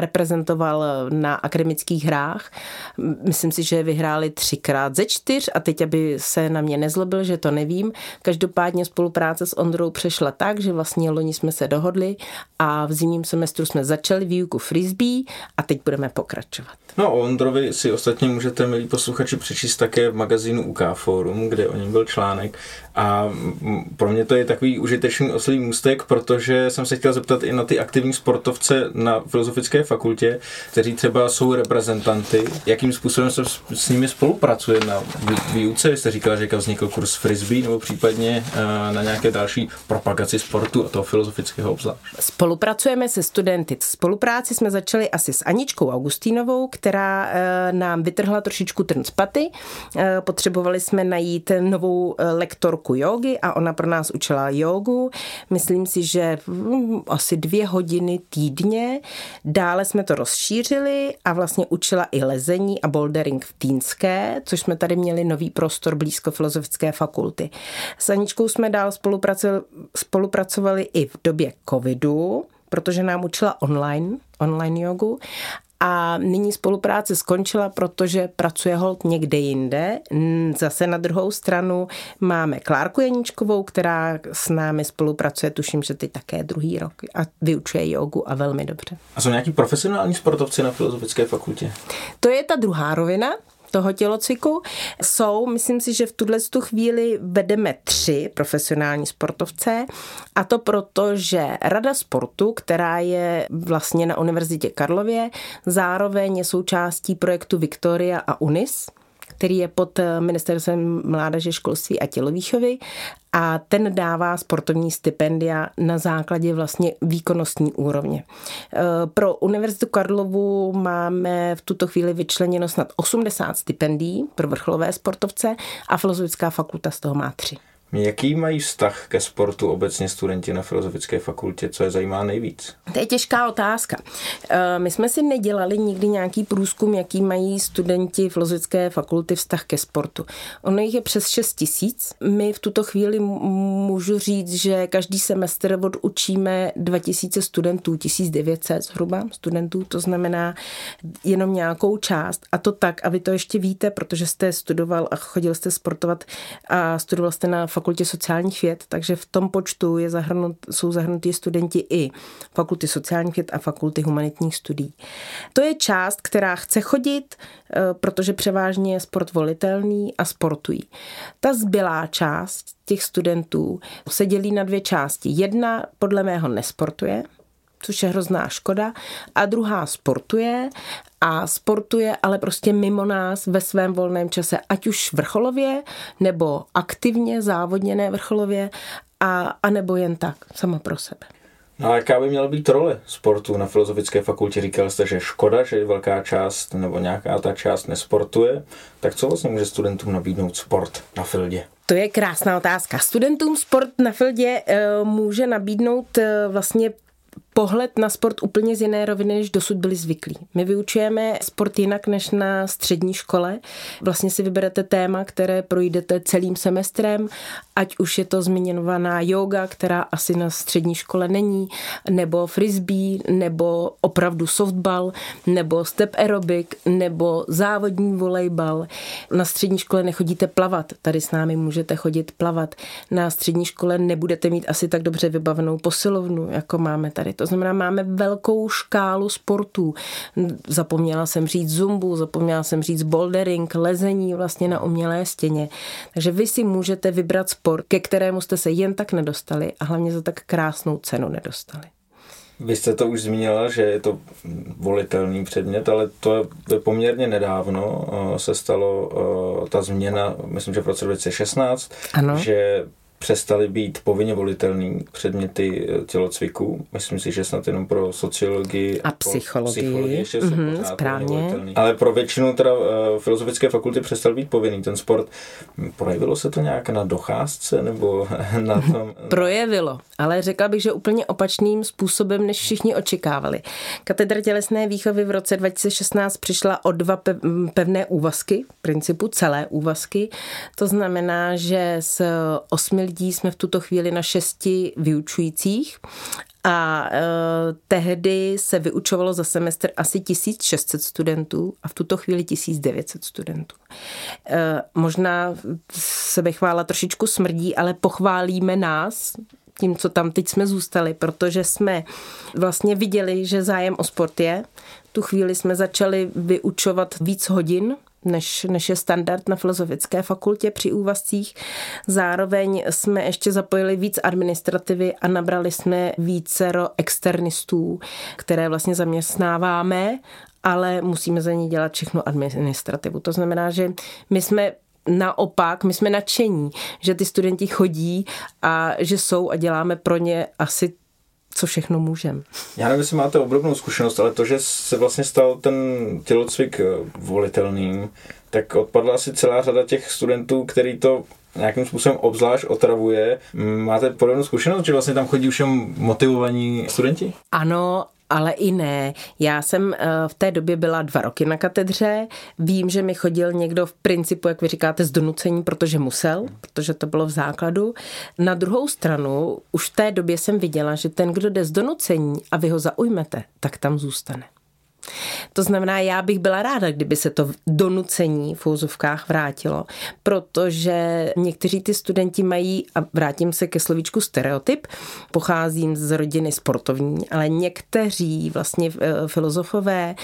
reprezentoval na akademických hrách. Myslím si, že vyhráli třikrát ze čtyř a teď, aby se na mě nezlobil, že to nevím. Každopádně spolupráce s Ondrou přešla tak, že vlastně loni jsme se dohodli a v zimním semestru jsme začali výuku frisbee a teď budeme pokračovat. No o Ondrovi si ostatně můžete, milí posluchači, přečíst také v magazínu UK Forum, kde o něm byl článek a pro mě to je takový užitečný oslý můstek, protože jsem se chtěl zeptat i na ty aktivní sportovce na Filozofické fakultě, kteří třeba jsou reprezentanty, jakým způsobem se s nimi spolupracuje na výuce. Vy jste říkal, že vznikl kurz frisbee nebo případně eh, na nějaké další propagaci sportu a toho filozofického obzvlášť. Spolupracujeme se studenty. Spolupráci jsme začali asi s Aničkou Augustínovou, která eh, nám vytrhla trošičku trn z paty. Eh, potřebovali jsme najít novou lektorku školku jogy a ona pro nás učila jogu. Myslím si, že hm, asi dvě hodiny týdně. Dále jsme to rozšířili a vlastně učila i lezení a bouldering v Týnské, což jsme tady měli nový prostor blízko Filozofické fakulty. S Aničkou jsme dál spolupracovali, spolupracovali i v době covidu, protože nám učila online, online jogu a nyní spolupráce skončila, protože pracuje hold někde jinde. Zase na druhou stranu máme Klárku Janíčkovou, která s námi spolupracuje, tuším, že teď také druhý rok a vyučuje jogu a velmi dobře. A jsou nějaký profesionální sportovci na Filozofické fakultě? To je ta druhá rovina, toho tělocviku. Jsou, myslím si, že v tuhle tu chvíli vedeme tři profesionální sportovce a to proto, že Rada sportu, která je vlastně na Univerzitě Karlově, zároveň je součástí projektu Victoria a UNIS, který je pod eh, ministerstvem mládeže, školství a tělovýchovy a ten dává sportovní stipendia na základě vlastně výkonnostní úrovně. Eh, pro Univerzitu Karlovu máme v tuto chvíli vyčleněno snad 80 stipendií pro vrcholové sportovce a Filozofická fakulta z toho má tři. Jaký mají vztah ke sportu obecně studenti na Filozofické fakultě? Co je zajímá nejvíc? To je těžká otázka. Eh, my jsme si nedělali nikdy nějaký průzkum, jaký mají studenti Filozofické fakulty vztah ke sportu. Ono jich je přes 6 tisíc. My v tuto chvíli můžu říct, že každý semestr odučíme 2000 studentů, 1900 zhruba studentů, to znamená jenom nějakou část. A to tak, a vy to ještě víte, protože jste studoval a chodil jste sportovat a studoval jste na fakultě sociálních věd, takže v tom počtu je zahrnut, jsou zahrnutí studenti i fakulty sociálních věd a fakulty humanitních studií. To je část, která chce chodit, eh, protože převážně je sport volitelný a sportují. Ta zbylá část těch studentů se dělí na dvě části. Jedna podle mého nesportuje, což je hrozná škoda, a druhá sportuje a sportuje ale prostě mimo nás ve svém volném čase, ať už vrcholově, nebo aktivně, závodně ne vrcholově, a, a nebo jen tak, sama pro sebe. No a jaká by měla být role sportu na Filozofické fakultě? Říkal jste, že škoda, že velká část nebo nějaká ta část nesportuje. Tak co vlastně může studentům nabídnout sport na Fildě? To je krásná otázka. Studentům sport na Fildě uh, může nabídnout uh, vlastně pohled na sport úplně z jiné roviny, než dosud byli zvyklí. My vyučujeme sport jinak než na střední škole. Vlastně si vyberete téma, které projdete celým semestrem, ať už je to zmiňovaná yoga, která asi na střední škole není, nebo frisbee, nebo opravdu softball, nebo step aerobic, nebo závodní volejbal. Na střední škole nechodíte plavat, tady s námi můžete chodit plavat. Na střední škole nebudete mít asi tak dobře vybavenou posilovnu, jako máme tady. To znamená, máme velkou škálu sportů. Zapomněla jsem říct zumbu, zapomněla jsem říct bouldering, lezení vlastně na umělé stěně. Takže vy si můžete vybrat sport, ke kterému jste se jen tak nedostali a hlavně za tak krásnou cenu nedostali. Vy jste to už zmínila, že je to volitelný předmět, ale to je poměrně nedávno eh, se stalo eh, ta změna, myslím, že v roce 2016, ano. že přestaly být povinně volitelný předměty eh, tělocviku. Myslím si, že snad jenom pro sociologii a psychologii. psychologii ještě mm-hmm, správně. Ale pro většinu teda uh, filozofické fakulty přestal být povinný ten sport. Projevilo se to nějak na docházce nebo na tom? Projevilo, ale řekla bych, že úplně opačným způsobem, než všichni očekávali. Katedra tělesné výchovy v roce 2016 přišla o dva pevné úvazky, principu celé úvazky. To znamená, že z osmi lidí jsme v tuto chvíli na šesti vyučujících a e, tehdy se vyučovalo za semestr asi 1600 studentů a v tuto chvíli 1900 studentů. E, možná sebechvála trošičku smrdí, ale pochválíme nás, tím, co tam teď jsme zůstali, protože jsme vlastně viděli, že zájem o sport je. Tu chvíli jsme začali vyučovat víc hodin než, než je standard na filozofické fakultě při úvazcích. Zároveň jsme ještě zapojili víc administrativy a nabrali jsme vícero externistů, které vlastně zaměstnáváme, ale musíme za ně dělat všechno administrativu. To znamená, že my jsme naopak, my jsme nadšení, že ty studenti chodí a že jsou a děláme pro ně asi co všechno můžeme. Já nevím, jestli máte obdobnou zkušenost, ale to, že se vlastně stal ten tělocvik eh, volitelným, tak odpadla asi celá řada těch studentů, který to nějakým způsobem obzvlášť otravuje. Máte podobnou zkušenost, že vlastně tam chodí už motivovaní studenti? Ano, ale i ne. Já jsem eh, v té době byla dva roky na katedře. Vím, že mi chodil někdo v principu, jak vy říkáte, z donucení, protože musel, protože to bylo v základu. Na druhou stranu, už v té době jsem viděla, že ten, kdo jde z donucení a vy ho zaujmete, tak tam zůstane. To znamená, já bych byla ráda, kdyby se to donucení v úzovkách vrátilo, protože někteří ty studenti mají, a vrátím se ke slovíčku stereotyp, pocházím z rodiny sportovní, ale někteří vlastně eh, filozofové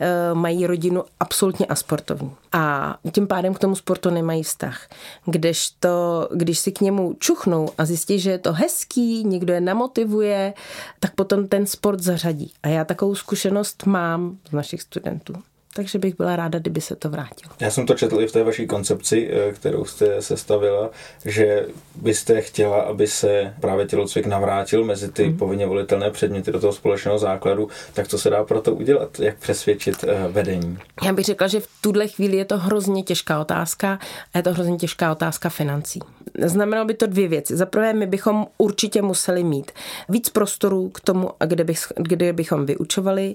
eh, mají rodinu absolutně asportovní. A tím pádem k tomu sportu nemají vztah. Kdežto, když si k němu čuchnou a zjistí, že je to hezký, někdo je namotivuje, tak potom ten sport zařadí. A já takovou zkušenost mám z našich studentů. Takže bych byla ráda, kdyby se to vrátilo. Já jsem to četl i v té vaší koncepci, eh, kterou jste sestavila, že byste chtěla, aby se právě tělocvik navrátil mezi ty mm. povinně volitelné předměty do toho společného základu. Tak co se dá pro to udělat? Jak přesvědčit eh, vedení? Já bych řekla, že v tuhle chvíli je to hrozně těžká otázka a je to hrozně těžká otázka financí. Znamenalo by to dvě věci. Za prvé, my bychom určitě museli mít víc prostoru k tomu, kde, bych, kde bychom vyučovali,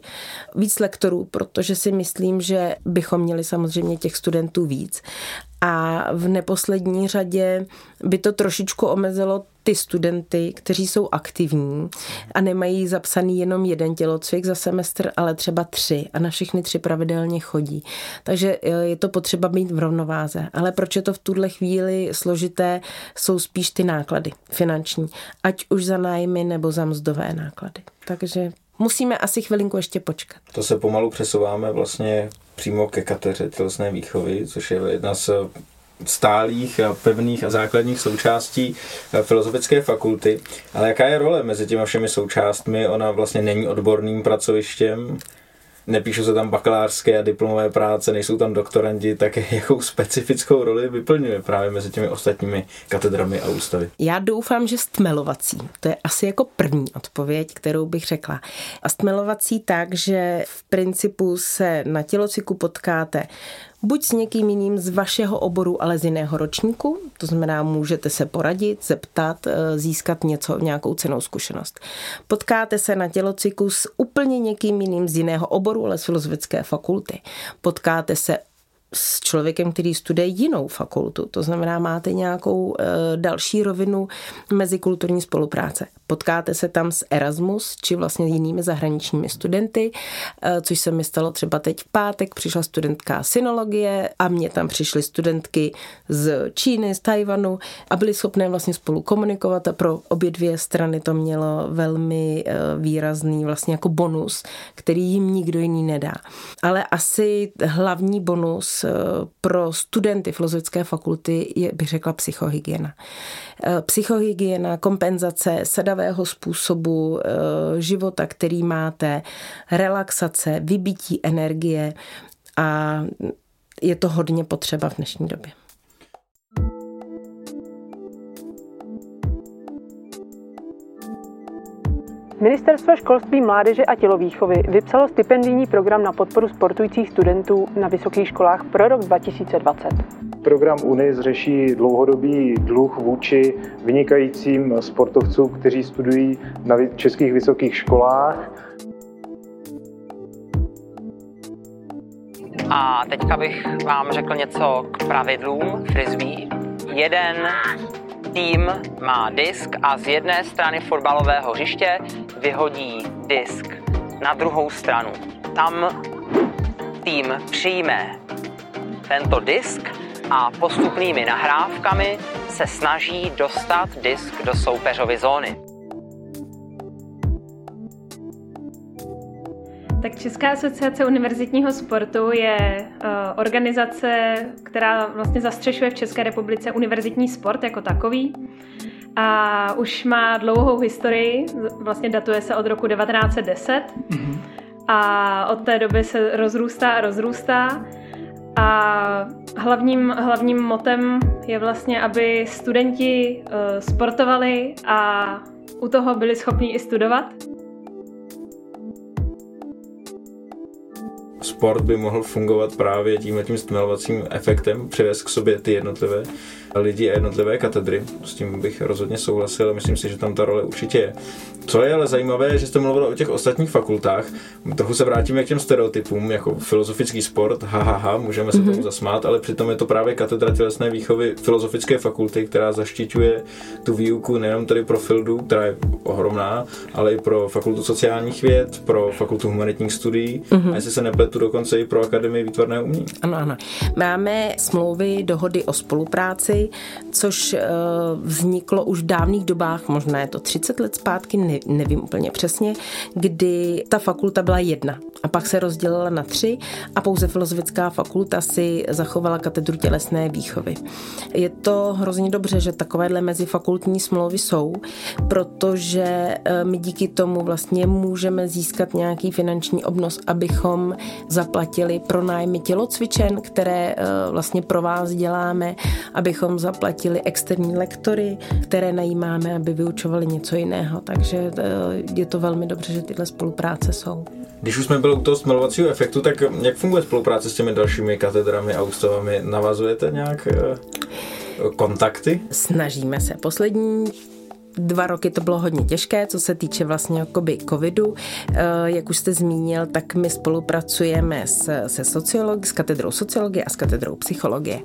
víc lektorů, protože si myslím, že bychom měli samozřejmě těch studentů víc. A v neposlední řadě by to trošičku omezilo ty studenty, kteří jsou aktivní a nemají zapsaný jenom jeden tělocvik za semestr, ale třeba tři a na všechny tři pravidelně chodí. Takže e, je to potřeba mít v rovnováze. Ale proč je to v tuhle chvíli složité, jsou spíš ty náklady finanční, ať už za nájmy nebo za mzdové náklady. Takže musíme asi chvilinku ještě počkat. To se pomalu přesouváme vlastně přímo ke kateře tělesné výchovy, což je jedna z stálých, a pevných a základních součástí eh, filozofické fakulty. Ale jaká je role mezi těmi všemi součástmi? Ona vlastně není odborným pracovištěm, nepíšou se tam bakalářské a diplomové práce, nejsou tam doktorandi, tak jakou specifickou roli vyplňuje právě mezi těmi ostatními katedrami a ústavy? Já doufám, že stmelovací. To je asi jako první odpověď, kterou bych řekla. A stmelovací tak, že v principu se na tělociku potkáte buď s někým jiným z vašeho oboru, ale z jiného ročníku, to znamená, můžete se poradit, zeptat, eh, získat něco, nějakou cenou zkušenost. Potkáte se na tělociku s úplně někým jiným z jiného oboru, ale z filozofické fakulty. Potkáte se s člověkem, který studuje jinou fakultu. To znamená, máte nějakou e, další rovinu mezikulturní spolupráce. Potkáte se tam s Erasmus, či vlastně jinými zahraničními studenty, e, což se mi stalo třeba teď v pátek. Přišla studentka synologie a mě tam přišly studentky z Číny, z Tajvanu a byly schopné vlastně spolu komunikovat a pro obě dvě strany to mělo velmi e, výrazný vlastně jako bonus, který jim nikdo jiný nedá. Ale asi hlavní bonus Pro studenty filozofické fakulty je, bych řekla, psychohygiena. Eh, psychohygiena, kompenzace sedavého způsobu eh, života, který máte, relaxace, vybití energie a je to hodně potřeba v dnešní době. Ministerstvo školství, mládeže a tělovýchovy vypsalo stipendijní program na podporu sportujících studentů na vysokých školách pro rok 2020. Program UNIS řeší dlouhodobý dluh vůči vynikajícím sportovcům, kteří studují na českých vysokých školách. A teďka bych vám řekl něco k pravidlům frisbee. Jeden tým má disk a z jedné strany fotbalového hřiště vyhodí disk na druhou stranu. Tam tým přijme tento disk a postupnými nahrávkami se snaží dostat disk do soupeřovy zóny. Tak Česká asociace univerzitního sportu je uh, organizace, která vlastně zastřešuje v České republice univerzitní sport jako takový. A už má dlouhou historii, vlastně datuje se od roku 1910. Mm-hmm. A od té doby se rozrůstá a rozrůstá. A hlavním, hlavním motem je vlastně, aby studenti uh, sportovali a u toho byli schopni i studovat. sport by mohl fungovat právě tím tím stmelovacím efektem, přivést k sobě ty jednotlivé lidi a jednotlivé katedry. S tím bych rozhodně souhlasil myslím si, že tam ta role určitě je. Co je ale zajímavé, že jste mluvil o těch ostatních fakultách. Trochu se vrátíme k těm stereotypům, jako filozofický sport, hahaha, ha, ha, můžeme se mm-hmm. tomu zasmát, ale přitom je to právě katedra tělesné výchovy Filozofické fakulty, která zaštiťuje tu výuku nejenom tedy pro Fildu, která je ohromná, ale i pro fakultu sociálních věd, pro fakultu humanitních studií mm-hmm. a jestli se nepletu dokonce i pro Akademii výtvarné umění. Ano, ano. Máme smlouvy, dohody o spolupráci, což uh, vzniklo už v dávných dobách, možná je to 30 let zpátky, ne, nevím úplně přesně, kdy ta fakulta byla jedna a pak se rozdělila na tři a pouze filozofická fakulta si zachovala katedru tělesné výchovy. Je to hrozně dobře, že takovéhle mezifakultní smlouvy jsou, protože eh, my díky tomu vlastně můžeme získat nějaký finanční obnos, abychom zaplatili pronájmy tělocvičen, které eh, vlastně pro vás děláme, abychom zaplatili externí lektory, které najímáme, aby vyučovali něco jiného. Takže Eh, je to velmi dobře, že tyhle spolupráce jsou. Když už jsme byli u toho stmelovacího efektu, tak jak funguje spolupráce s těmi dalšími katedrami a ústavami? Navazujete nějak eh, kontakty? Snažíme se. Poslední dva roky to bylo hodně těžké, co se týče vlastně jakoby covidu. Eh, jak už jste zmínil, tak my spolupracujeme s, se sociolog, s katedrou sociologie a s katedrou psychologie.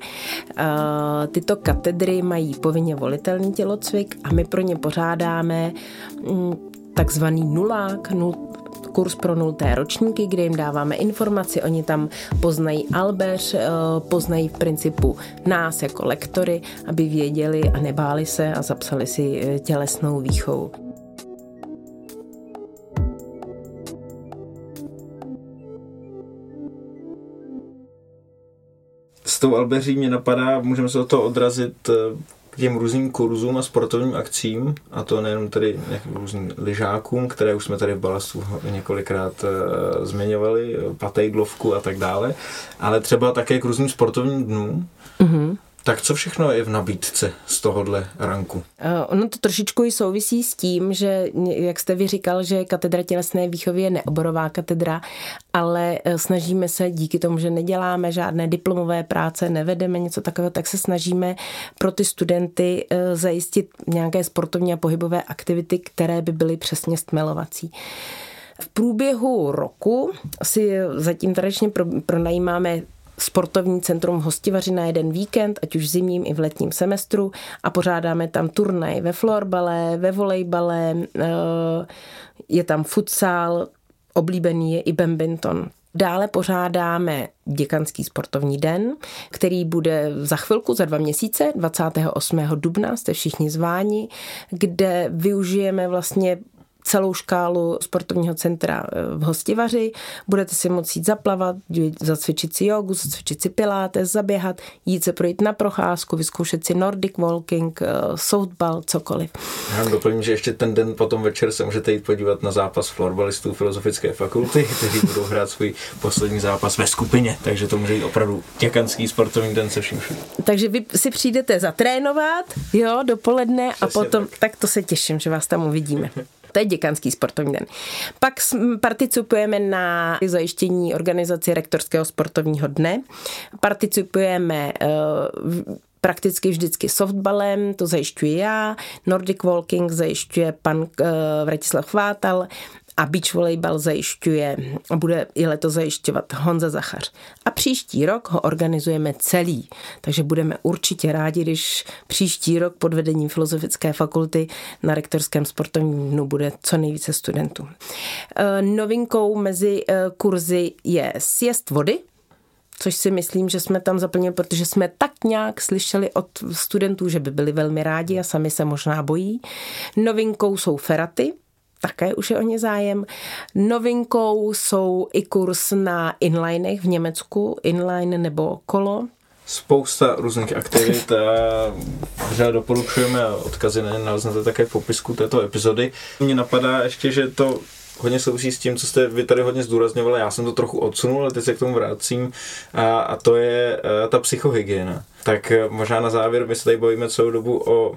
Tyto katedry mají povinně volitelný tělocvik a my pro ně pořádáme mm, takzvaný nulák, nul, kurz pro nulté ročníky, kde jim dáváme informaci, oni tam poznají Albeř, eh, poznají v principu nás jako lektory, aby věděli a nebáli se a zapsali si eh, tělesnou výchovu. S tou Albeří mě napadá, můžeme se o to odrazit eh, k těm různým kurzům a sportovním akcím, a to nejenom tedy různým lyžákům, které už jsme tady v Balastu několikrát uh, zmiňovali, patejdlovku a tak dále, ale třeba také k různým sportovním dnům. Mm-hmm. Tak co všechno je v nabídce z tohohle ranku? Eh, ono to trošičku i souvisí s tím, že, jak jste vy říkal, že katedra tělesné výchovy je neoborová katedra, ale eh, snažíme se díky tomu, že neděláme žádné diplomové práce, nevedeme něco takového, tak se snažíme pro ty studenty eh, zajistit nějaké sportovní a pohybové aktivity, které by byly přesně stmelovací. V průběhu roku si zatím tradičně pronajímáme sportovní centrum hostivaři na jeden víkend, ať už zimním i v letním semestru a pořádáme tam turnaj ve florbale, ve volejbale, eh, je tam futsal, oblíbený je i badminton. Dále pořádáme děkanský sportovní den, který bude za chvilku, za dva měsíce, 28. dubna, jste všichni zváni, kde využijeme vlastně celou škálu sportovního centra eh, v Hostivaři. Budete si moci jít zaplavat, zacvičit si jogu, zacvičit si pilates, zaběhat, jít se projít na procházku, vyzkoušet si nordic walking, eh, softball, cokoliv. Já doplním, že ještě ten den potom večer se můžete jít podívat na zápas florbalistů Filozofické fakulty, kteří budou hrát svůj poslední zápas ve skupině, takže to může být opravdu těkanský sportovní den se vším vším. Takže vy si přijdete zatrénovat, jo, dopoledne Přesně a potom, tak. tak to se těším, že vás tam uvidíme. To je děkanský sportovní den. Pak participujeme na zajištění organizaci rektorského sportovního dne. Participujeme eh, prakticky vždycky softballem, to zajišťuji já, Nordic Walking zajišťuje pan uh, Vratislav Chvátal a beach volejbal zajišťuje a bude i leto zajišťovat Honza Zachař. A příští rok ho organizujeme celý, takže budeme určitě rádi, když příští rok pod vedením Filozofické fakulty na rektorském sportovním dnu bude co nejvíce studentů. E, novinkou mezi e, kurzy je sjezd vody, což si myslím, že jsme tam zaplnili, protože jsme tak nějak slyšeli od studentů, že by byli velmi rádi a sami se možná bojí. Novinkou jsou feraty, také už je o ně zájem. Novinkou jsou i kurz na inlinech v Německu, inline nebo kolo, spousta různých aktivit a doporučujeme a odkazy naleznete také v popisku této epizody. Mně napadá ještě, že to hodně souvisí s tím, co jste vy tady hodně zdůrazňovali, já jsem to trochu odsunul, ale teď se k tomu vracím a, a to je a, ta psychohygiena. Tak eh, možná na závěr, my se tady bavíme celou dobu o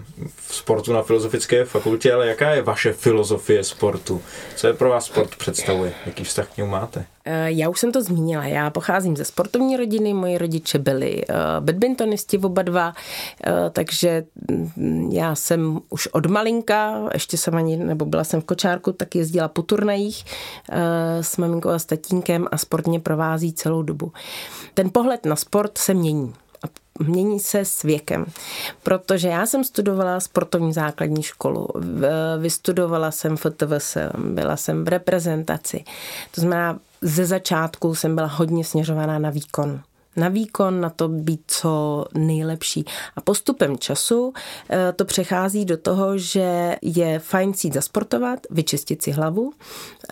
sportu na filozofické fakultě, ale jaká je vaše filozofie sportu? Co je pro vás sport představuje? Jaký vztah k němu máte? Eh, já už jsem to zmínila. Já pocházím ze sportovní rodiny, moji rodiče byli eh, badmintonisti oba dva, takže mm, já jsem už od malinka, ještě jsem ani, nebo byla jsem v kočárku, tak jezdila po turnajích s maminkou a s tatínkem a sport mě provází celou dobu. Ten pohled na sport se mění mění se s věkem. Protože já jsem studovala sportovní základní školu, vystudovala jsem FTVS, byla jsem v reprezentaci. To znamená, ze začátku jsem byla hodně směřovaná na výkon na výkon, na to být co nejlepší. A postupem času eh, to přechází do toho, že je fajn si jít zasportovat, vyčistit si hlavu,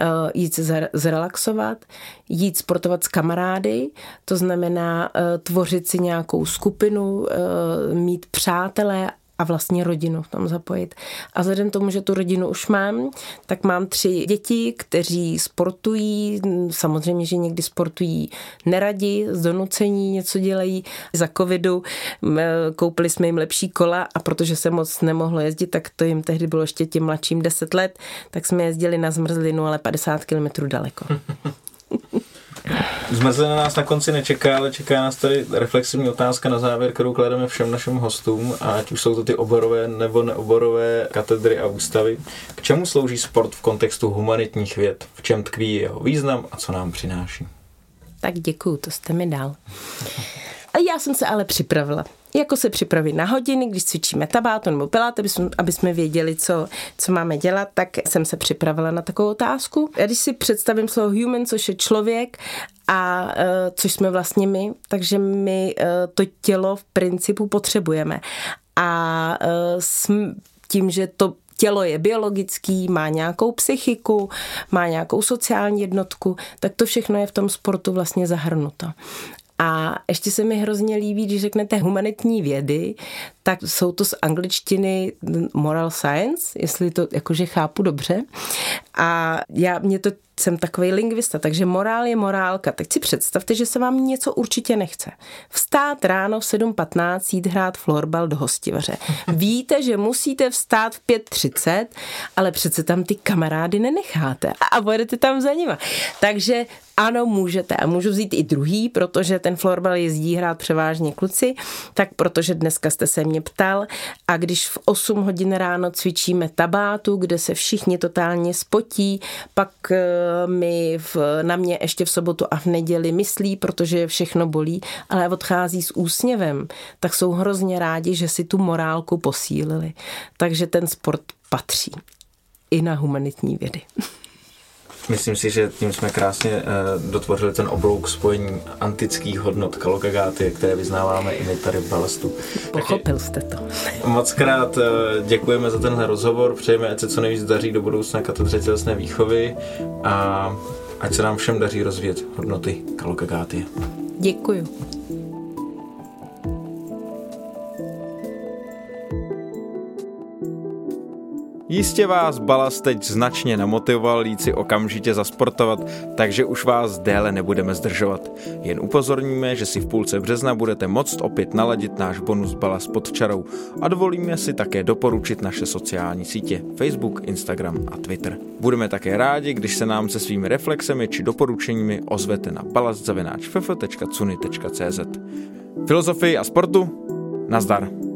eh, jít zrelaxovat, jít sportovat s kamarády, to znamená eh, tvořit si nějakou skupinu, mít přátelé a vlastně rodinu v tom zapojit. A vzhledem tomu, že tu rodinu už mám, tak mám tři děti, kteří sportují, samozřejmě, že někdy sportují neradi, z donucení něco dělají. Za covidu koupili jsme jim lepší kola a protože se moc nemohlo jezdit, tak to jim tehdy bylo ještě tím mladším 10 let, tak jsme jezdili na zmrzlinu, ale 50 kilometrů daleko. Zmrzlina nás na konci nečeká, ale čeká nás tady reflexivní otázka na závěr, kterou klademe všem našim hostům, ať už jsou to ty oborové nebo neoborové katedry a ústavy. K čemu slouží sport v kontextu humanitních věd? V čem tkví jeho význam a co nám přináší? Tak děkuju, to jste mi dal. A já jsem se ale připravila jako se připravit na hodiny, když cvičíme tabáto nebo pilát, aby jsme, aby jsme věděli, co, co máme dělat, tak jsem se připravila na takovou otázku. Já když si představím slovo human, což je člověk, a uh, což jsme vlastně my, takže my uh, to tělo v principu potřebujeme. A sm, tím, že to tělo je biologický, má nějakou psychiku, má nějakou sociální jednotku, tak to všechno je v tom sportu vlastně zahrnuto. A ještě se mi hrozně líbí, když řeknete humanitní vědy, tak jsou to z angličtiny moral science, jestli to jakože chápu dobře. A já, mě to jsem takový lingvista, takže morál je morálka. Tak si představte, že se vám něco určitě nechce. Vstát ráno v 7.15, jít hrát florbal do hostivaře. Víte, že musíte vstát v 5.30, ale přece tam ty kamarády nenecháte a budete tam za nima. Takže ano, můžete. A můžu vzít i druhý, protože ten florbal jezdí hrát převážně kluci, tak protože dneska jste se mě ptal. A když v 8 hodin ráno cvičíme tabátu, kde se všichni totálně spotí, pak eh, mi v, na mě ještě v sobotu a v neděli myslí, protože všechno bolí, ale odchází s úsměvem, tak jsou hrozně rádi, že si tu morálku posílili. Takže ten sport patří i na humanitní vědy. Myslím si, že tím jsme krásně uh, dotvořili ten oblouk spojení antických hodnot kalokagáty, které vyznáváme i my tady v Balastu. Pochopil jste to. Moc krát uh, děkujeme za tenhle rozhovor, přejeme, ať se co nejvíc daří do budoucna katedře tělesné výchovy a ať se nám všem daří rozvíjet hodnoty kalokagáty. Děkuju. Jistě vás Balas teď značně namotivoval jít si okamžitě zasportovat, takže už vás déle nebudeme zdržovat. Jen upozorníme, že si v půlce března budete moct opět naladit náš bonus Balas pod čarou a dovolíme si také doporučit naše sociální sítě Facebook, Instagram a Twitter. Budeme také rádi, když se nám se svými reflexemi či doporučeními ozvete na balastzavináčff.cuni.cz Filozofii a sportu, nazdar!